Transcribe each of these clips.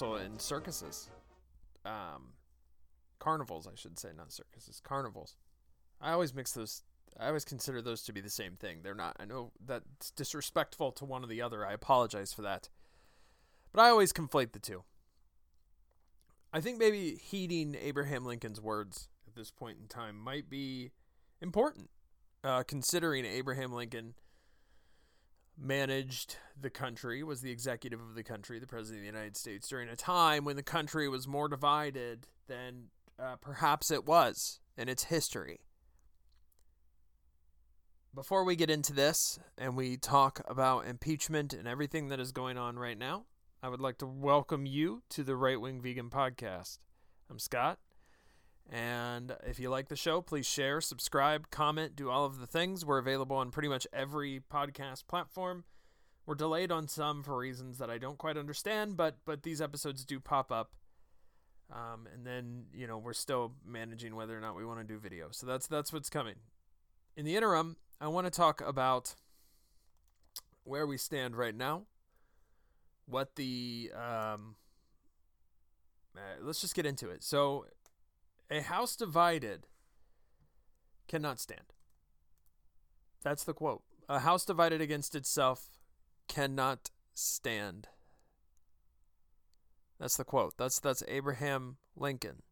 wrestle in circuses, um, carnivals, I should say, not circuses, carnivals. I always mix those. I always consider those to be the same thing. They're not. I know that's disrespectful to one or the other. I apologize for that. But I always conflate the two. I think maybe heeding Abraham Lincoln's words at this point in time might be important, uh, considering Abraham Lincoln managed the country, was the executive of the country, the president of the United States, during a time when the country was more divided than uh, perhaps it was in its history. Before we get into this and we talk about impeachment and everything that is going on right now, I would like to welcome you to the Right Wing Vegan Podcast. I'm Scott. And if you like the show, please share, subscribe, comment, do all of the things. We're available on pretty much every podcast platform. We're delayed on some for reasons that I don't quite understand, but but these episodes do pop up. Um, and then you know we're still managing whether or not we want to do video. So that's that's what's coming. In the interim, I want to talk about where we stand right now what the um, uh, let's just get into it. So, a house divided cannot stand. That's the quote. A house divided against itself cannot stand. That's the quote. That's that's Abraham Lincoln.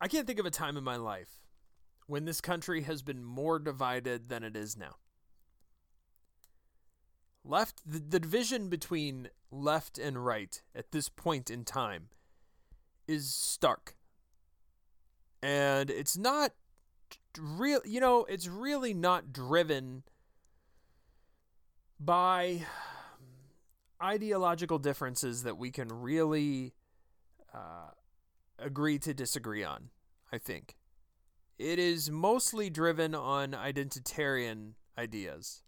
I can't think of a time in my life when this country has been more divided than it is now. Left the, the division between left and right at this point in time is stark. And it's not real, you know, it's really not driven by ideological differences that we can really uh, agree to disagree on, I think. It is mostly driven on identitarian ideas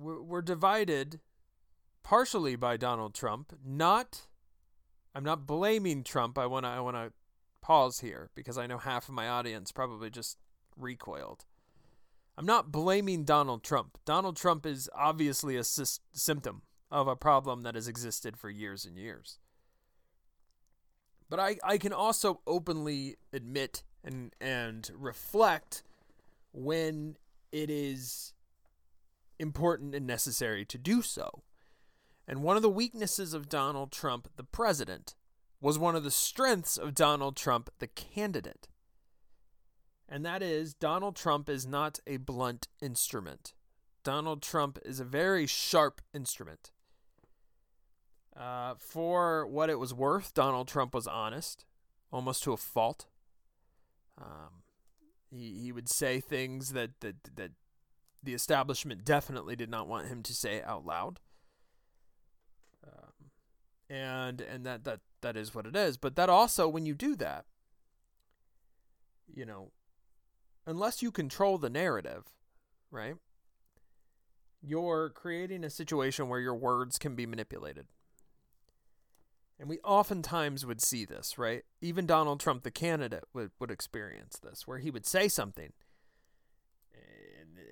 we're, we're divided partially by Donald Trump. Not, I'm not blaming Trump. I want to I want to pause here because I know half of my audience probably just recoiled. I'm not blaming Donald Trump. Donald Trump is obviously a sy- symptom of a problem that has existed for years and years. But I, I can also openly admit and and reflect when it is important and necessary to do so. And one of the weaknesses of Donald Trump, the president, was one of the strengths of Donald Trump, the candidate. And that is, Donald Trump is not a blunt instrument. Donald Trump is a very sharp instrument. Uh, for what it was worth, Donald Trump was honest, almost to a fault. Um, he, he would say things that, that, that the establishment definitely did not want him to say out loud. Um, and and that that that is what it is. But that also, when you do that, you know, unless you control the narrative, right? You're creating a situation where your words can be manipulated. And we oftentimes would see this, right? Even Donald Trump, the candidate, would, would experience this, where he would say something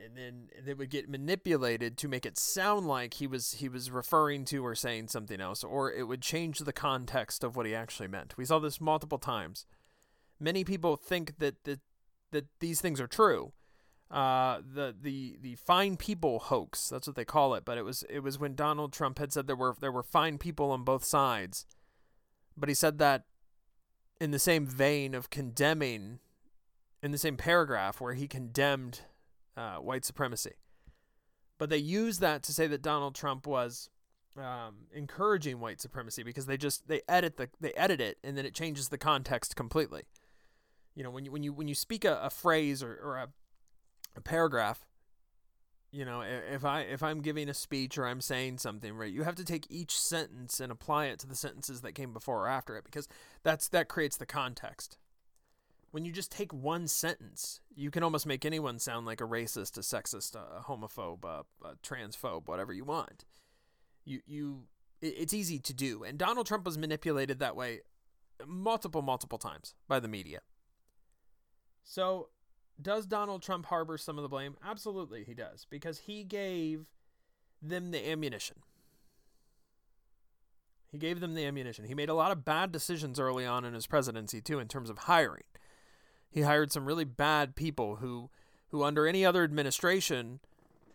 and then it would get manipulated to make it sound like he was he was referring to or saying something else, or it would change the context of what he actually meant. We saw this multiple times. Many people think that that, that these things are true. Uh, the the the fine people hoax that's what they call it, but it was it was when Donald Trump had said there were there were fine people on both sides, but he said that in the same vein of condemning in the same paragraph where he condemned uh, white supremacy. But they use that to say that Donald Trump was um, encouraging white supremacy because they just they edit the they edit it and then it changes the context completely. You know, when you when you when you speak a, a phrase or, or a, a paragraph, you know, if I if I'm giving a speech or I'm saying something, right, you have to take each sentence and apply it to the sentences that came before or after it because that's that creates the context when you just take one sentence, you can almost make anyone sound like a racist, a sexist, a homophobe, a, a transphobe, whatever you want. You you it's easy to do, and Donald Trump was manipulated that way multiple multiple times by the media. So Does Donald Trump harbor some of the blame? Absolutely, he does, because he gave them the ammunition. He gave them the ammunition. He made a lot of bad decisions early on in his presidency, too, in terms of hiring. He hired some really bad people who, who under any other administration,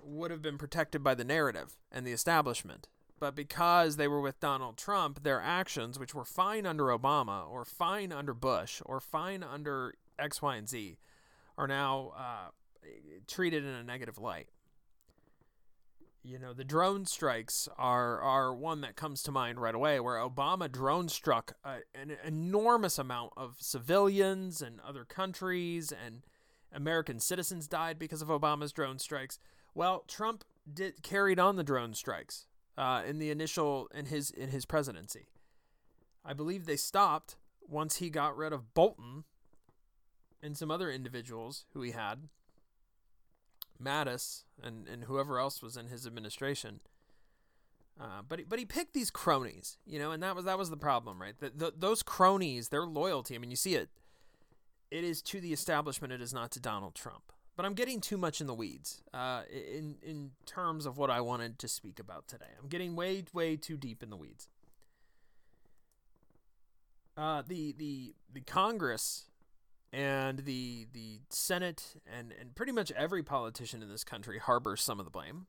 would have been protected by the narrative and the establishment. But because they were with Donald Trump, their actions, which were fine under Obama or fine under Bush or fine under X, Y, and Z, are now uh, treated in a negative light. You know, the drone strikes are are one that comes to mind right away, where Obama drone struck a, an enormous amount of civilians and other countries, and American citizens died because of Obama's drone strikes. Well, Trump did carried on the drone strikes uh, in the initial in his in his presidency. I believe they stopped once he got rid of Bolton and some other individuals who he had, Mattis and, and whoever else was in his administration. Uh, but he, but he picked these cronies, you know, and that was that was the problem, right? The, the, those cronies, their loyalty. I mean, you see it. It is to the establishment. It is not to Donald Trump. But I'm getting too much in the weeds uh, in in terms of what I wanted to speak about today. I'm getting way way too deep in the weeds. Uh, the the the Congress and the the Senate and and pretty much every politician in this country harbors some of the blame.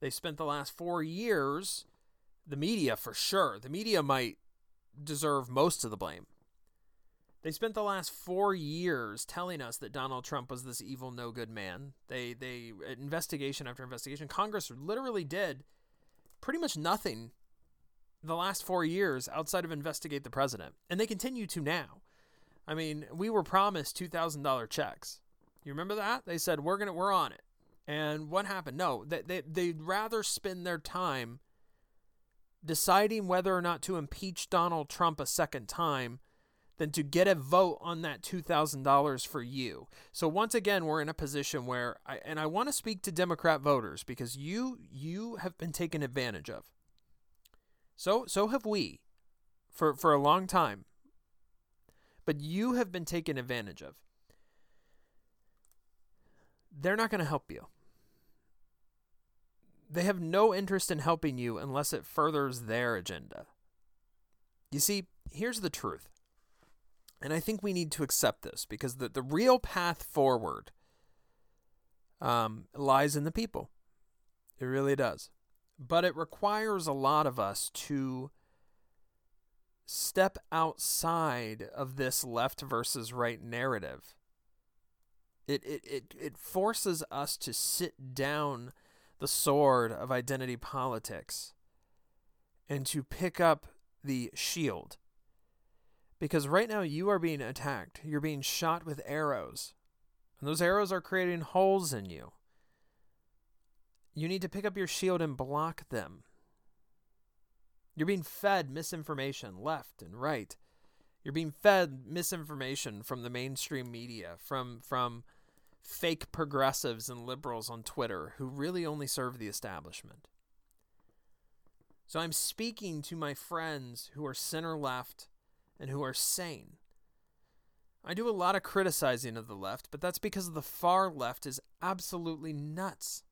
They spent the last 4 years the media for sure. The media might deserve most of the blame. They spent the last 4 years telling us that Donald Trump was this evil no good man. They they investigation after investigation Congress literally did pretty much nothing the last 4 years outside of investigate the president. And they continue to now. I mean, we were promised two thousand dollar checks. You remember that? They said we're gonna we're on it. And what happened? No, they, they they'd rather spend their time deciding whether or not to impeach Donald Trump a second time than to get a vote on that $2,000 for you. So once again, we're in a position where I and I want to speak to Democrat voters because you you have been taken advantage of. So so have we for for a long time but you have been taken advantage of. They're not going to help you. They have no interest in helping you unless it furthers their agenda. You see, here's the truth. And I think we need to accept this because the, the real path forward um, lies in the people. It really does. But it requires a lot of us to step outside of this left versus right narrative. It, it, it, it forces us to sit down the sword of identity politics and to pick up the shield. Because right now you are being attacked. You're being shot with arrows. And those arrows are creating holes in you. You need to pick up your shield and block them. You're being fed misinformation left and right. You're being fed misinformation from the mainstream media, from from fake progressives and liberals on Twitter who really only serve the establishment. So I'm speaking to my friends who are center left and who are sane. I do a lot of criticizing of the left, but that's because the far left is absolutely nuts.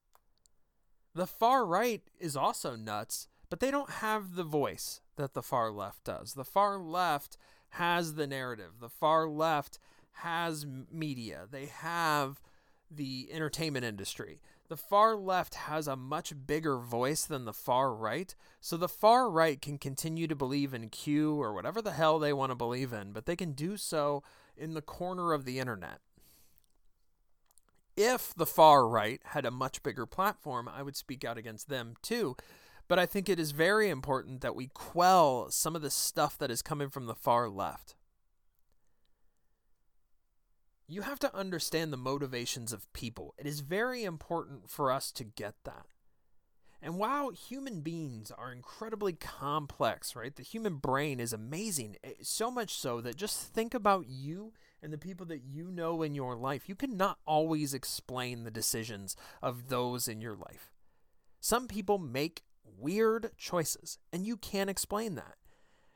The far right is also nuts, but they don't have the voice that the far left does. The far left has the narrative. The far left has media. They have the entertainment industry. The far left has a much bigger voice than the far right. So the far right can continue to believe in Q or whatever the hell they want to believe in, but they can do so in the corner of the internet. If the far right had a much bigger platform, I would speak out against them too but I think it is very important that we quell some of the stuff that is coming from the far left. You have to understand the motivations of people. It is very important for us to get that. And while human beings are incredibly complex, right? The human brain is amazing. Eh, so much so that just think about you and the people that you know in your life. You cannot always explain the decisions of those in your life. Some people make weird choices, and you can't explain that.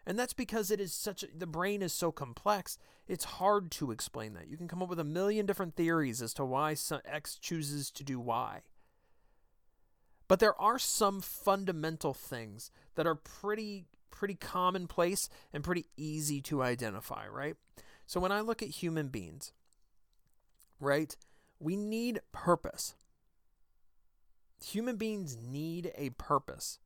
And that's because it is such a, the brain is so complex, it's hard to explain that. You can come up with a million different theories as to why X chooses to do Y. But there are some fundamental things that are pretty pretty commonplace and pretty easy to identify, right? So when I look at human beings, right? We need purpose. Human beings need a purpose.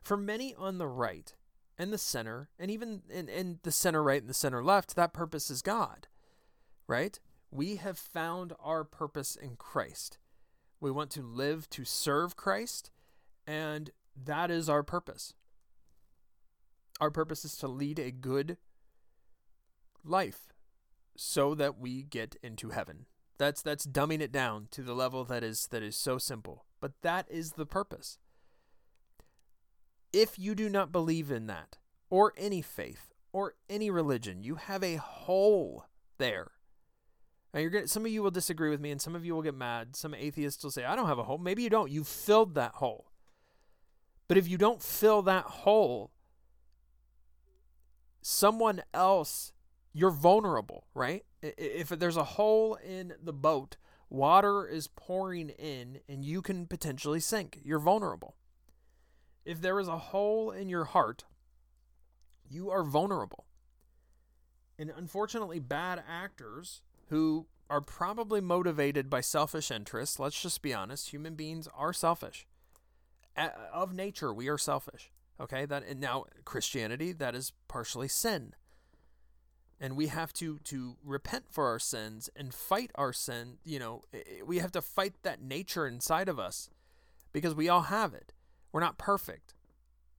For many on the right, and the center, and even in, in the center right and the center left, that purpose is God, right? We have found our purpose in Christ. We want to live to serve Christ, and that is our purpose. Our purpose is to lead a good life so that we get into heaven. That's that's dumbing it down to the level that is that is so simple. But that is the purpose. If you do not believe in that, or any faith, or any religion, you have a hole there. Now you're gonna, some of you will disagree with me, and some of you will get mad. Some atheists will say, "I don't have a hole." Maybe you don't. You filled that hole. But if you don't fill that hole, someone else, you're vulnerable, right? If there's a hole in the boat, water is pouring in, and you can potentially sink. You're vulnerable. If there is a hole in your heart, you are vulnerable. And unfortunately, bad actors who are probably motivated by selfish interests, let's just be honest, human beings are selfish. Of nature, we are selfish. Okay? That and now Christianity, that is partially sin. And we have to to repent for our sins and fight our sin, you know, we have to fight that nature inside of us because we all have it. We're not perfect.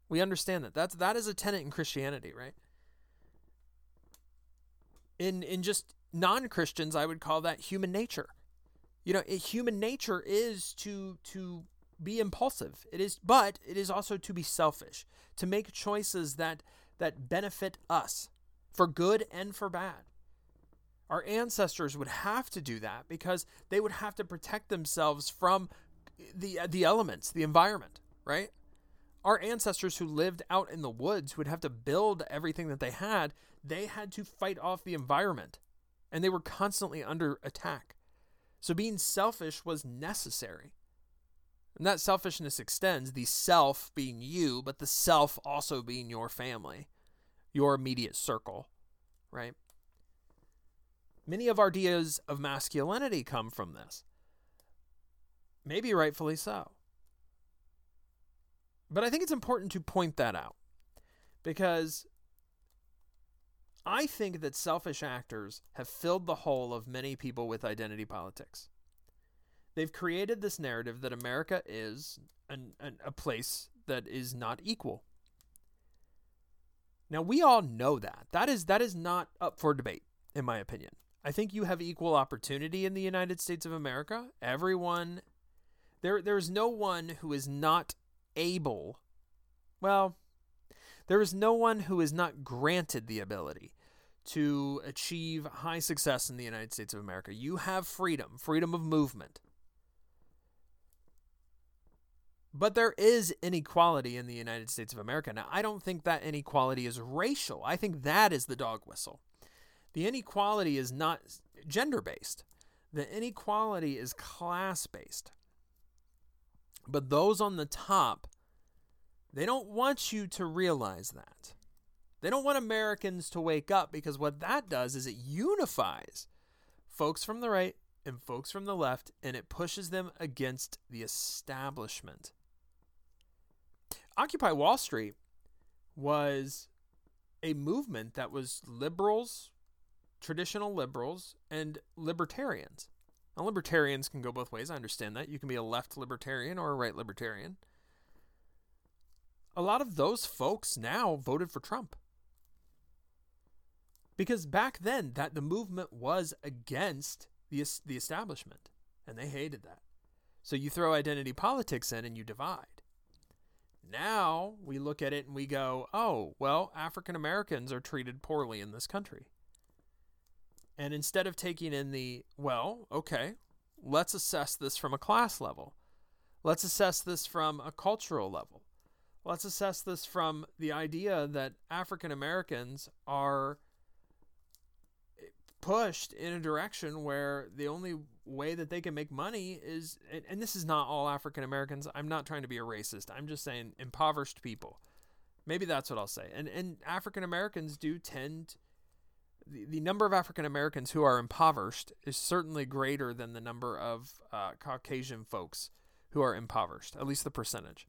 We understand that. That's that is a tenet in Christianity, right? In in just non-Christians, I would call that human nature. You know, human nature is to to be impulsive. It is but it is also to be selfish, to make choices that that benefit us for good and for bad. Our ancestors would have to do that because they would have to protect themselves from the the elements, the environment right? Our ancestors who lived out in the woods, would have to build everything that they had, they had to fight off the environment and they were constantly under attack. So being selfish was necessary. And that selfishness extends the self being you, but the self also being your family, your immediate circle, right? Many of our ideas of masculinity come from this. Maybe rightfully so. But I think it's important to point that out because I think that selfish actors have filled the hole of many people with identity politics. They've created this narrative that America is an, an, a place that is not equal. Now we all know that. That is that is not up for debate in my opinion. I think you have equal opportunity in the United States of America. Everyone there there's no one who is not able, well, there is no one who is not granted the ability to achieve high success in the United States of America. You have freedom, freedom of movement. But there is inequality in the United States of America. Now, I don't think that inequality is racial. I think that is the dog whistle. The inequality is not gender based, the inequality is class based. But those on the top, they don't want you to realize that. They don't want Americans to wake up because what that does is it unifies folks from the right and folks from the left and it pushes them against the establishment. Occupy Wall Street was a movement that was liberals, traditional liberals, and libertarians. Now, libertarians can go both ways. I understand that. You can be a left libertarian or a right libertarian. A lot of those folks now voted for Trump. Because back then that the movement was against the the establishment and they hated that. So you throw identity politics in and you divide. Now we look at it and we go, "Oh, well, African Americans are treated poorly in this country." And instead of taking in the, well, okay, let's assess this from a class level. Let's assess this from a cultural level. Let's assess this from the idea that African Americans are pushed in a direction where the only way that they can make money is and, and this is not all African Americans. I'm not trying to be a racist. I'm just saying impoverished people. Maybe that's what I'll say. And and African Americans do tend the, the number of African Americans who are impoverished is certainly greater than the number of uh, Caucasian folks who are impoverished, at least the percentage.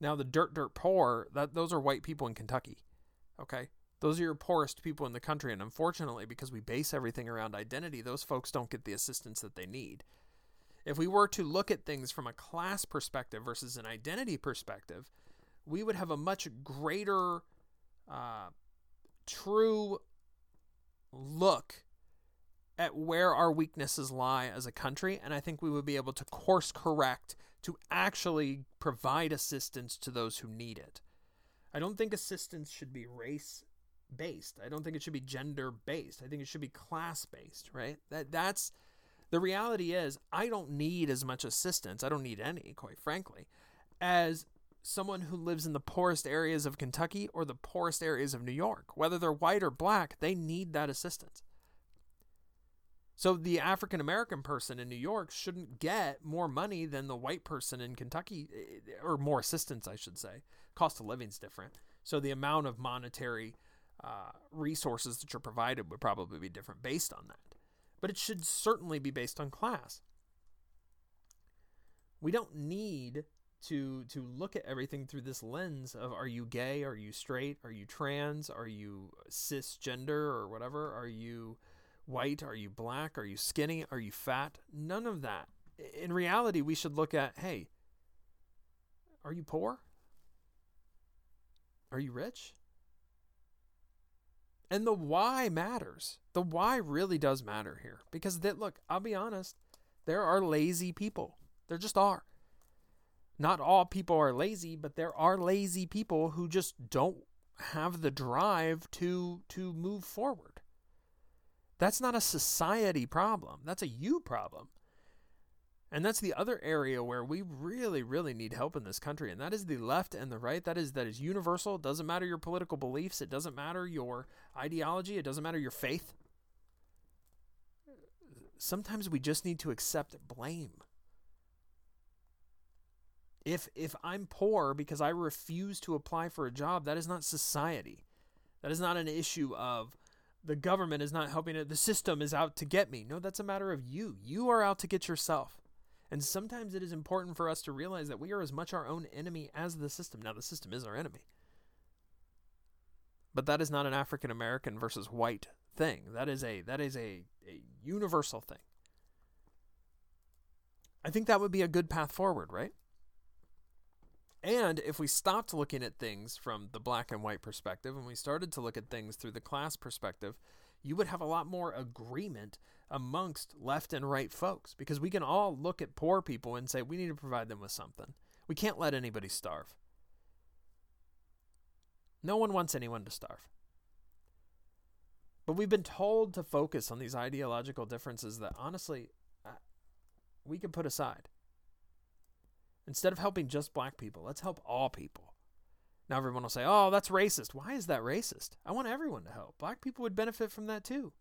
Now, the dirt, dirt poor, that those are white people in Kentucky. Okay? Those are your poorest people in the country. And unfortunately, because we base everything around identity, those folks don't get the assistance that they need. If we were to look at things from a class perspective versus an identity perspective, we would have a much greater, uh, true look at where our weaknesses lie as a country. And I think we would be able to course correct to actually provide assistance to those who need it. I don't think assistance should be race based. I don't think it should be gender based. I think it should be class based, right? That that's the reality is I don't need as much assistance. I don't need any, quite frankly, as someone who lives in the poorest areas of Kentucky or the poorest areas of New York. Whether they're white or black, they need that assistance. So the African American person in New York shouldn't get more money than the white person in Kentucky, eh, or more assistance, I should say. Cost of living's different. So the amount of monetary uh, resources that you're provided would probably be different based on that. But it should certainly be based on class. We don't need to to look at everything through this lens of are you gay, are you straight, are you trans, are you cisgender or whatever, are you white, are you black, are you skinny, are you fat? None of that. In reality, we should look at hey, are you poor? Are you rich? And the why matters. The why really does matter here. Because that look, I'll be honest, there are lazy people. There just are. Not all people are lazy, but there are lazy people who just don't have the drive to to move forward. That's not a society problem. That's a you problem. And that's the other area where we really, really need help in this country, and that is the left and the right. That is that is universal. It doesn't matter your political beliefs. It doesn't matter your ideology. It doesn't matter your faith. Sometimes we just need to accept blame. If if I'm poor because I refuse to apply for a job, that is not society. That is not an issue of the government is not helping it. The system is out to get me. No, that's a matter of you. You are out to get yourself. And sometimes it is important for us to realize that we are as much our own enemy as the system. Now, the system is our enemy. But that is not an African American versus white thing. That is a that is a, a universal thing. I think that would be a good path forward, right? And if we stopped looking at things from the black and white perspective and we started to look at things through the class perspective, you would have a lot more agreement amongst left and right folks because we can all look at poor people and say we need to provide them with something. We can't let anybody starve. No one wants anyone to starve. But we've been told to focus on these ideological differences that honestly we can put aside. Instead of helping just black people, let's help all people. Now everyone will say, "Oh, that's racist." Why is that racist? I want everyone to help. Black people would benefit from that too.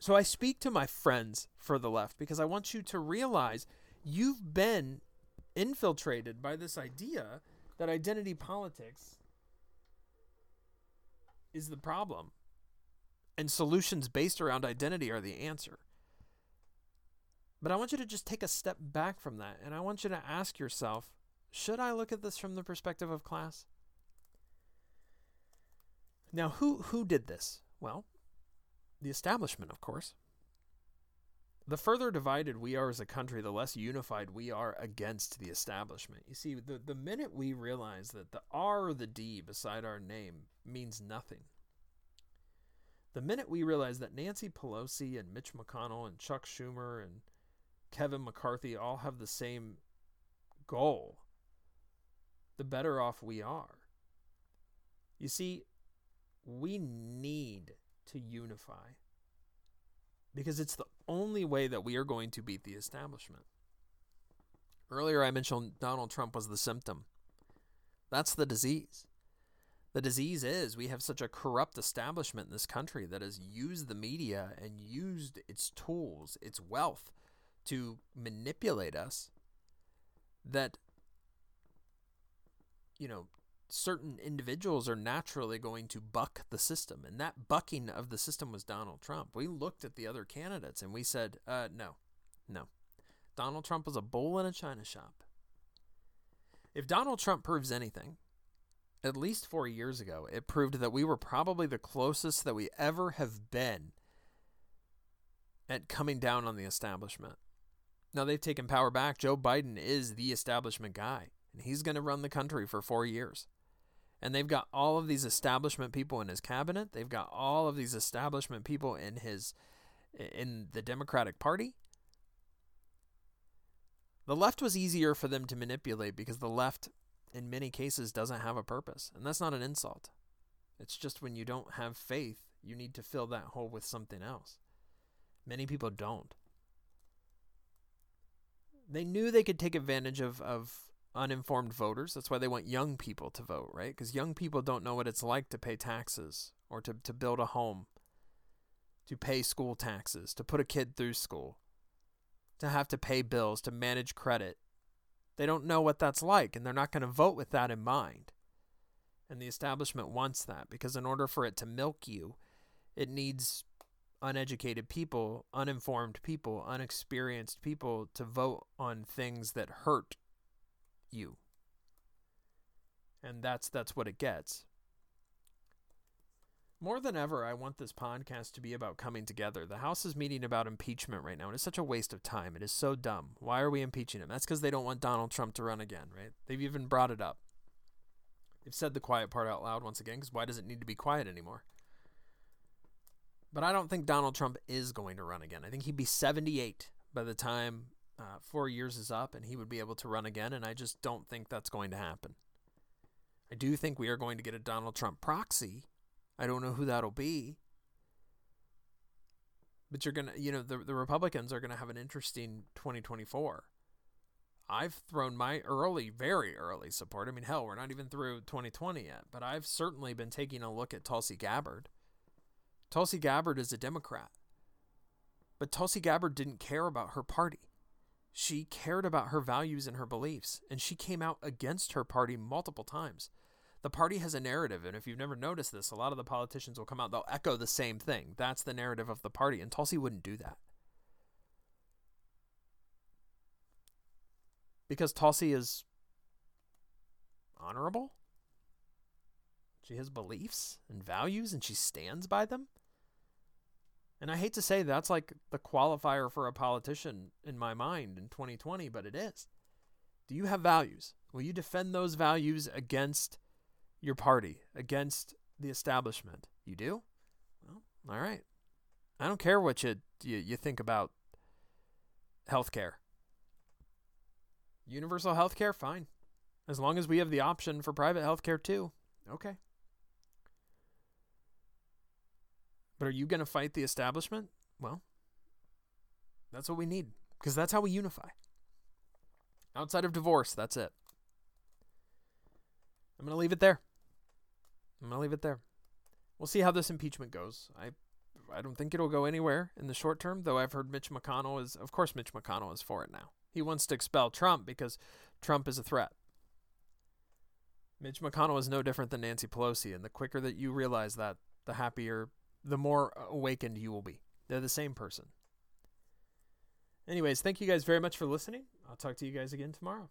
So I speak to my friends for the left because I want you to realize you've been infiltrated by this idea that identity politics is the problem and solutions based around identity are the answer. But I want you to just take a step back from that and I want you to ask yourself should I look at this from the perspective of class? Now, who, who did this? Well, the establishment, of course. The further divided we are as a country, the less unified we are against the establishment. You see, the, the minute we realize that the R or the D beside our name means nothing, the minute we realize that Nancy Pelosi and Mitch McConnell and Chuck Schumer and Kevin McCarthy all have the same goal, the better off we are. You see, we need to unify because it's the only way that we are going to beat the establishment. Earlier, I mentioned Donald Trump was the symptom. That's the disease. The disease is we have such a corrupt establishment in this country that has used the media and used its tools, its wealth, to manipulate us that, you know, certain individuals are naturally going to buck the system. And that bucking of the system was Donald Trump. We looked at the other candidates and we said, uh, no, no. Donald Trump was a bull in a china shop. If Donald Trump proves anything, at least four years ago, it proved that we were probably the closest that we ever have been at coming down on the establishment. Now they've taken power back. Joe Biden is the establishment guy, and he's going to run the country for four years. And they've got all of these establishment people in his cabinet. They've got all of these establishment people in his in the Democratic Party. The left was easier for them to manipulate because the left in many cases doesn't have a purpose. And that's not an insult. It's just when you don't have faith, you need to fill that hole with something else. Many people don't. They knew they could take advantage of, of uninformed voters. That's why they want young people to vote, right? Because young people don't know what it's like to pay taxes or to, to build a home, to pay school taxes, to put a kid through school, to have to pay bills, to manage credit, they don't know what that's like, and they're not going to vote with that in mind. And the establishment wants that because, in order for it to milk you, it needs uneducated people, uninformed people, unexperienced people to vote on things that hurt you. And that's that's what it gets. More than ever, I want this podcast to be about coming together. The House is meeting about impeachment right now, and it's such a waste of time. It is so dumb. Why are we impeaching him? That's because they don't want Donald Trump to run again, right? They've even brought it up. They've said the quiet part out loud once again, because why does it need to be quiet anymore? But I don't think Donald Trump is going to run again. I think he'd be 78 by the time uh, four years is up, and he would be able to run again, and I just don't think that's going to happen. I do think we are going to get a Donald Trump proxy I don't know who that'll be. But you're going to, you know, the, the Republicans are going to have an interesting 2024. I've thrown my early, very early support. I mean, hell, we're not even through 2020 yet, but I've certainly been taking a look at Tulsi Gabbard. Tulsi Gabbard is a Democrat. But Tulsi Gabbard didn't care about her party. She cared about her values and her beliefs, and she came out against her party multiple times the party has a narrative, and if you've never noticed this, a lot of the politicians will come out, they'll echo the same thing. That's the narrative of the party, and Tulsi wouldn't do that. Because Tulsi is honorable. She has beliefs and values, and she stands by them. And I hate to say that's like the qualifier for a politician in my mind in 2020, but it is. Do you have values? Will you defend those values against your party, against the establishment. You do? Well, all right. I don't care what you you, you think about healthcare. Universal healthcare, fine. As long as we have the option for private healthcare too. Okay. But are you going to fight the establishment? Well, that's what we need because that's how we unify. Outside of divorce, that's it. I'm going to leave it there. I'm gonna leave it there. We'll see how this impeachment goes. I I don't think it'll go anywhere in the short term, though I've heard Mitch McConnell is of course Mitch McConnell is for it now. He wants to expel Trump because Trump is a threat. Mitch McConnell is no different than Nancy Pelosi, and the quicker that you realize that, the happier, the more awakened you will be. They're the same person. Anyways, thank you guys very much for listening. I'll talk to you guys again tomorrow.